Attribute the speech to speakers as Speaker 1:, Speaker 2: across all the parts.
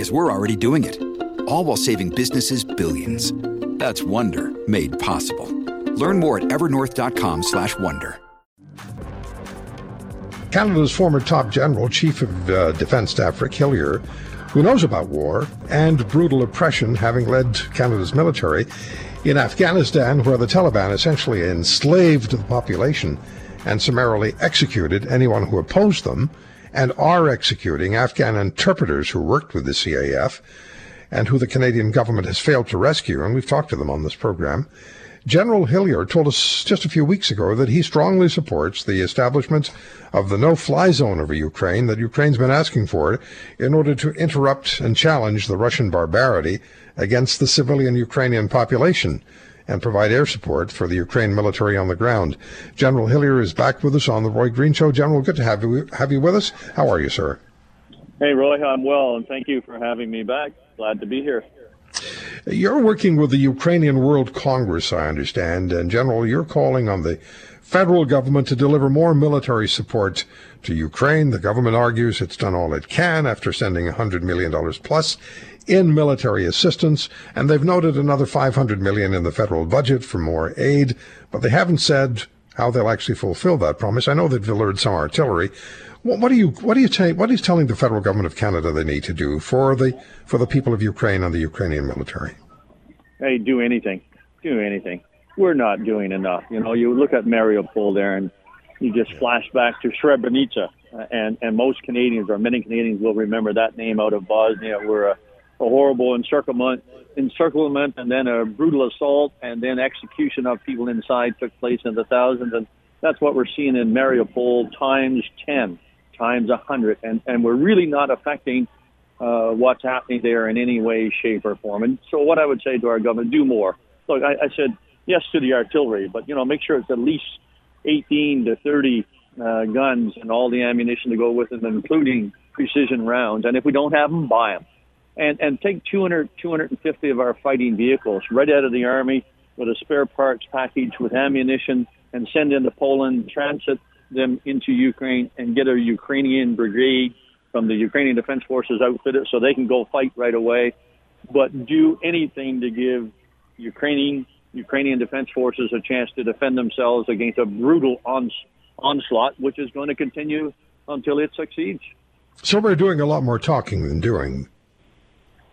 Speaker 1: because we're already doing it. All while saving businesses billions. That's Wonder made possible. Learn more at evernorth.com/wonder.
Speaker 2: Canada's former top general, Chief of uh, Defence Staff Rick Hillier, who knows about war and brutal oppression, having led Canada's military in Afghanistan, where the Taliban essentially enslaved the population and summarily executed anyone who opposed them and are executing Afghan interpreters who worked with the CAF and who the Canadian government has failed to rescue. And we've talked to them on this program. General Hillier told us just a few weeks ago that he strongly supports the establishment of the no-fly zone over Ukraine that Ukraine's been asking for in order to interrupt and challenge the Russian barbarity against the civilian Ukrainian population and provide air support for the Ukraine military on the ground. General Hillier is back with us on the Roy Green Show. General, good to have you have you with us. How are you, sir?
Speaker 3: Hey, Roy, I'm well, and thank you for having me back. Glad to be here.
Speaker 2: You're working with the Ukrainian World Congress, I understand, and General, you're calling on the federal government to deliver more military support to Ukraine. The government argues it's done all it can after sending $100 million plus in military assistance, and they've noted another 500 million in the federal budget for more aid, but they haven't said how they'll actually fulfill that promise. I know they've delivered some artillery. What, are you what are you ta- what is telling the federal government of Canada they need to do for the for the people of Ukraine and the Ukrainian military?
Speaker 3: Hey, do anything, do anything. We're not doing enough. You know, you look at Mariupol there, and you just flash back to Srebrenica, uh, and and most Canadians or many Canadians will remember that name out of Bosnia, where a horrible encirclement, encirclement, and then a brutal assault, and then execution of people inside took place in the thousands. And that's what we're seeing in Mariupol times 10, times a 100. And, and we're really not affecting uh, what's happening there in any way, shape, or form. And so, what I would say to our government, do more. Look, I, I said yes to the artillery, but you know, make sure it's at least 18 to 30 uh, guns and all the ammunition to go with them, including precision rounds. And if we don't have them, buy them and, and take 200, 250 of our fighting vehicles right out of the Army with a spare parts package with ammunition and send into Poland, transit them into Ukraine, and get a Ukrainian brigade from the Ukrainian Defense Forces outfitted so they can go fight right away. But do anything to give Ukrainian Ukrainian Defense Forces a chance to defend themselves against a brutal ons- onslaught, which is going to continue until it succeeds.
Speaker 2: So we're doing a lot more talking than doing.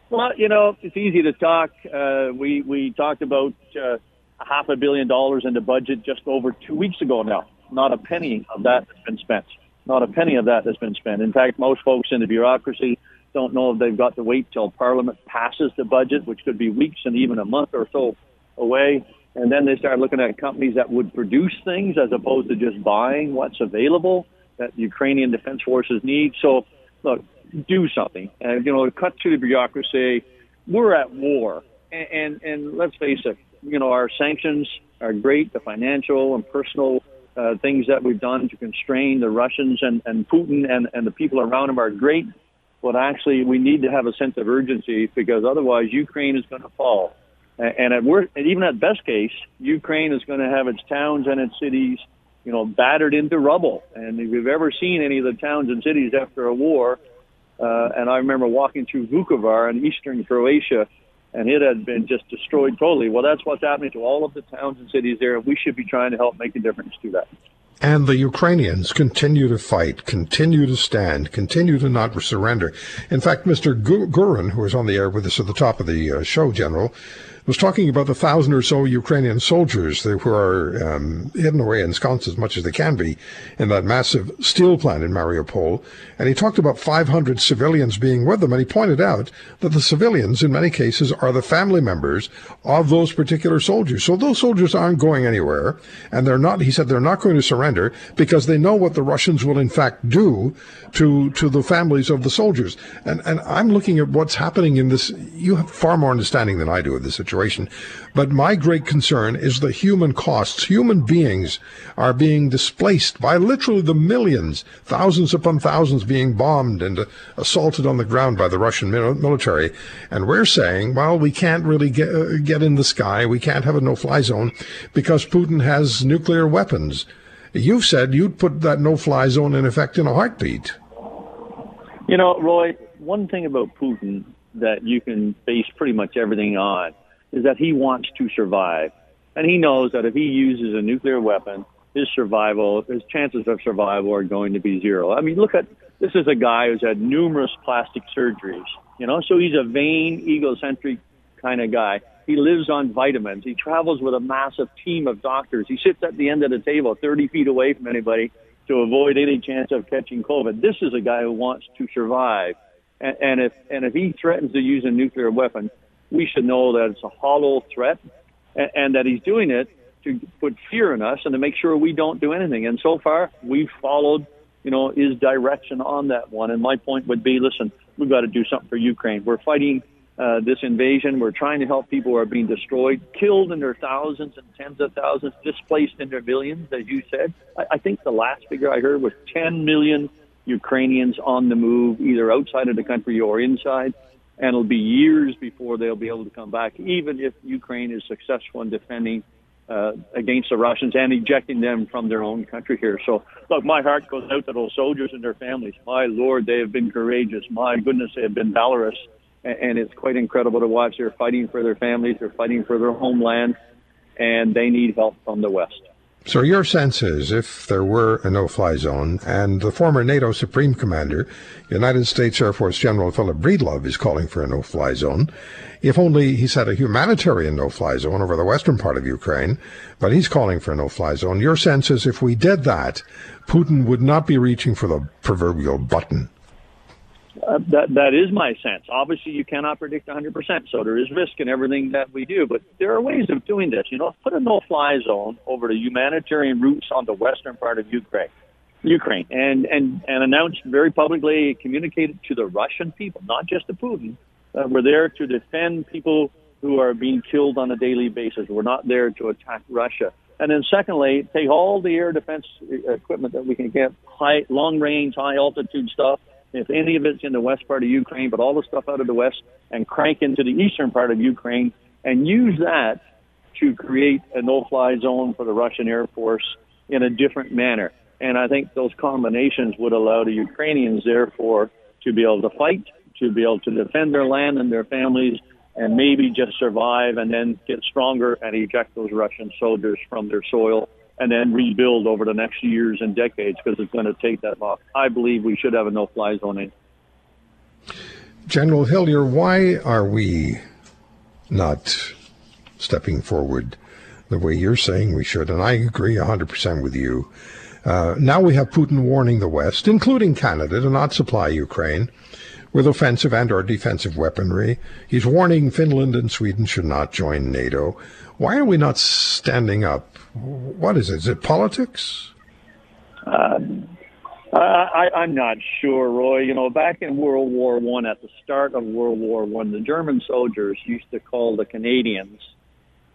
Speaker 3: Well, you know, it's easy to talk. Uh, we we talked about uh, half a billion dollars in the budget just over two weeks ago now. Not a penny of that has been spent. Not a penny of that has been spent. In fact, most folks in the bureaucracy don't know if they've got to wait till Parliament passes the budget, which could be weeks and even a month or so away. And then they start looking at companies that would produce things as opposed to just buying what's available that the Ukrainian defense forces need. So, look, do something. And, you know, cut to the bureaucracy. We're at war. And, and, and let's face it, you know, our sanctions are great, the financial and personal uh, things that we've done to constrain the Russians and, and Putin and, and the people around him are great. But actually, we need to have a sense of urgency because otherwise, Ukraine is going to fall. And at worst, and even at best case, Ukraine is going to have its towns and its cities, you know, battered into rubble. And if you've ever seen any of the towns and cities after a war, uh, and I remember walking through Vukovar in eastern Croatia, and it had been just destroyed totally. Well, that's what's happening to all of the towns and cities there, and we should be trying to help make a difference to that.
Speaker 2: And the Ukrainians continue to fight, continue to stand, continue to not surrender. In fact, Mr. Gurin, who was on the air with us at the top of the uh, show, General, was talking about the thousand or so Ukrainian soldiers who are um, hidden away ensconced as much as they can be in that massive steel plant in Mariupol. And he talked about 500 civilians being with them. And he pointed out that the civilians, in many cases, are the family members of those particular soldiers. So those soldiers aren't going anywhere. And they're not, he said, they're not going to surrender because they know what the Russians will in fact do to, to the families of the soldiers. And, and I'm looking at what's happening in this. You have far more understanding than I do of this situation. But my great concern is the human costs. Human beings are being displaced by literally the millions, thousands upon thousands being bombed and assaulted on the ground by the Russian military. And we're saying, well, we can't really get, uh, get in the sky. We can't have a no-fly zone because Putin has nuclear weapons. You've said you'd put that no-fly zone in effect in a heartbeat.
Speaker 3: You know, Roy, one thing about Putin that you can base pretty much everything on is that he wants to survive. And he knows that if he uses a nuclear weapon, his survival, his chances of survival are going to be zero. I mean, look at this is a guy who's had numerous plastic surgeries, you know, so he's a vain, egocentric kind of guy. He lives on vitamins. He travels with a massive team of doctors. He sits at the end of the table, 30 feet away from anybody to avoid any chance of catching COVID. This is a guy who wants to survive. And, and if, and if he threatens to use a nuclear weapon, we should know that it's a hollow threat and, and that he's doing it to put fear in us and to make sure we don't do anything. And so far, we've followed, you know, his direction on that one. And my point would be, listen, we've got to do something for Ukraine. We're fighting uh, this invasion. We're trying to help people who are being destroyed, killed in their thousands and tens of thousands, displaced in their millions, as you said. I, I think the last figure I heard was 10 million Ukrainians on the move, either outside of the country or inside and it'll be years before they'll be able to come back, even if Ukraine is successful in defending uh, against the Russians and ejecting them from their own country here. So, look, my heart goes out to those soldiers and their families. My Lord, they have been courageous. My goodness, they have been valorous. And, it's quite incredible to watch. They're fighting for their families, they're fighting for their homeland, and they need help from the West.
Speaker 2: So your sense is if there were a no-fly zone and the former NATO Supreme Commander, United States Air Force General Philip Breedlove is calling for a no-fly zone, if only he said a humanitarian no-fly zone over the western part of Ukraine, but he's calling for a no-fly zone. Your sense is if we did that, Putin would not be reaching for the proverbial button.
Speaker 3: Uh, that that is my sense. Obviously, you cannot predict 100%, so there is risk in everything that we do. But there are ways of doing this. You know, put a no-fly zone over the humanitarian routes on the western part of Ukraine, Ukraine, and and and announce very publicly, communicate it to the Russian people, not just to Putin. Uh, we're there to defend people who are being killed on a daily basis. We're not there to attack Russia. And then secondly, take all the air defense equipment that we can get, high, long range, high altitude stuff, if any of it's in the west part of Ukraine, but all the stuff out of the west, and crank into the eastern part of Ukraine and use that to create a no-fly zone for the Russian Air Force in a different manner. And I think those combinations would allow the Ukrainians, therefore, to be able to fight, to be able to defend their land and their families, and maybe just survive and then get stronger and eject those Russian soldiers from their soil and then rebuild over the next years and decades because it's going to take that long. I believe we should have a no-fly zone in.
Speaker 2: General Hillier, why are we not stepping forward the way you're saying we should? And I agree 100% with you. Uh, now we have Putin warning the West, including Canada, to not supply Ukraine with offensive and or defensive weaponry. He's warning Finland and Sweden should not join NATO. Why are we not standing up? What is it? Is it politics?
Speaker 3: Uh, I, I'm not sure, Roy. You know, back in World War One, at the start of World War One, the German soldiers used to call the Canadians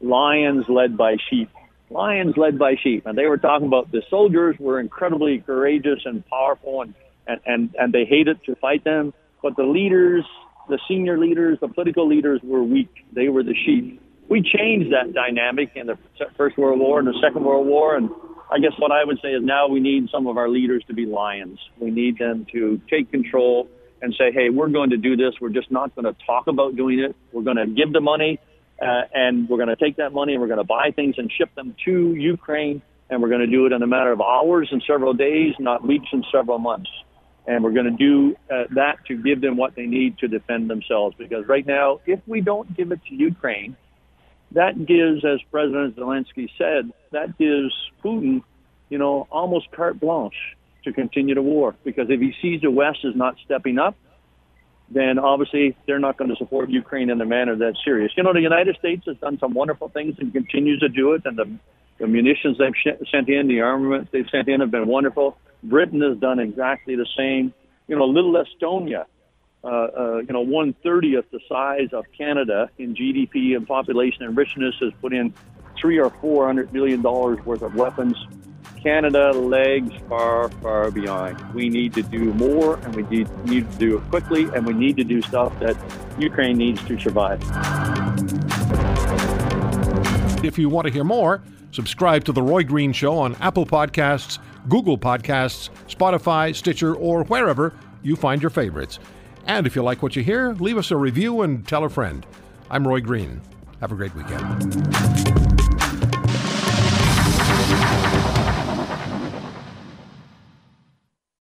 Speaker 3: lions led by sheep. Lions led by sheep, and they were talking about the soldiers were incredibly courageous and powerful, and and and, and they hated to fight them, but the leaders, the senior leaders, the political leaders were weak. They were the sheep we changed that dynamic in the First World War and the Second World War. And I guess what I would say is now we need some of our leaders to be lions. We need them to take control and say, hey, we're going to do this. We're just not going to talk about doing it. We're going to give the money uh, and we're going to take that money and we're going to buy things and ship them to Ukraine. And we're going to do it in a matter of hours and several days, not weeks and several months. And we're going to do uh, that to give them what they need to defend themselves. Because right now, if we don't give it to Ukraine, that gives, as President Zelensky said, that gives Putin, you know, almost carte blanche to continue the war. Because if he sees the West is not stepping up, then obviously they're not going to support Ukraine in a manner that's serious. You know, the United States has done some wonderful things and continues to do it, and the, the munitions they've sh- sent in, the armaments they've sent in have been wonderful. Britain has done exactly the same. You know, little Estonia, uh, uh, you know, one thirtieth the size of Canada in GDP and population and richness has put in three or four hundred million dollars worth of weapons Canada lags far, far behind. We need to do more, and we need, need to do it quickly, and we need to do stuff that Ukraine needs to survive.
Speaker 4: If you want to hear more, subscribe to The Roy Green Show on Apple Podcasts, Google Podcasts, Spotify, Stitcher, or wherever you find your favorites. And if you like what you hear, leave us a review and tell a friend. I'm Roy Green. Have a great weekend.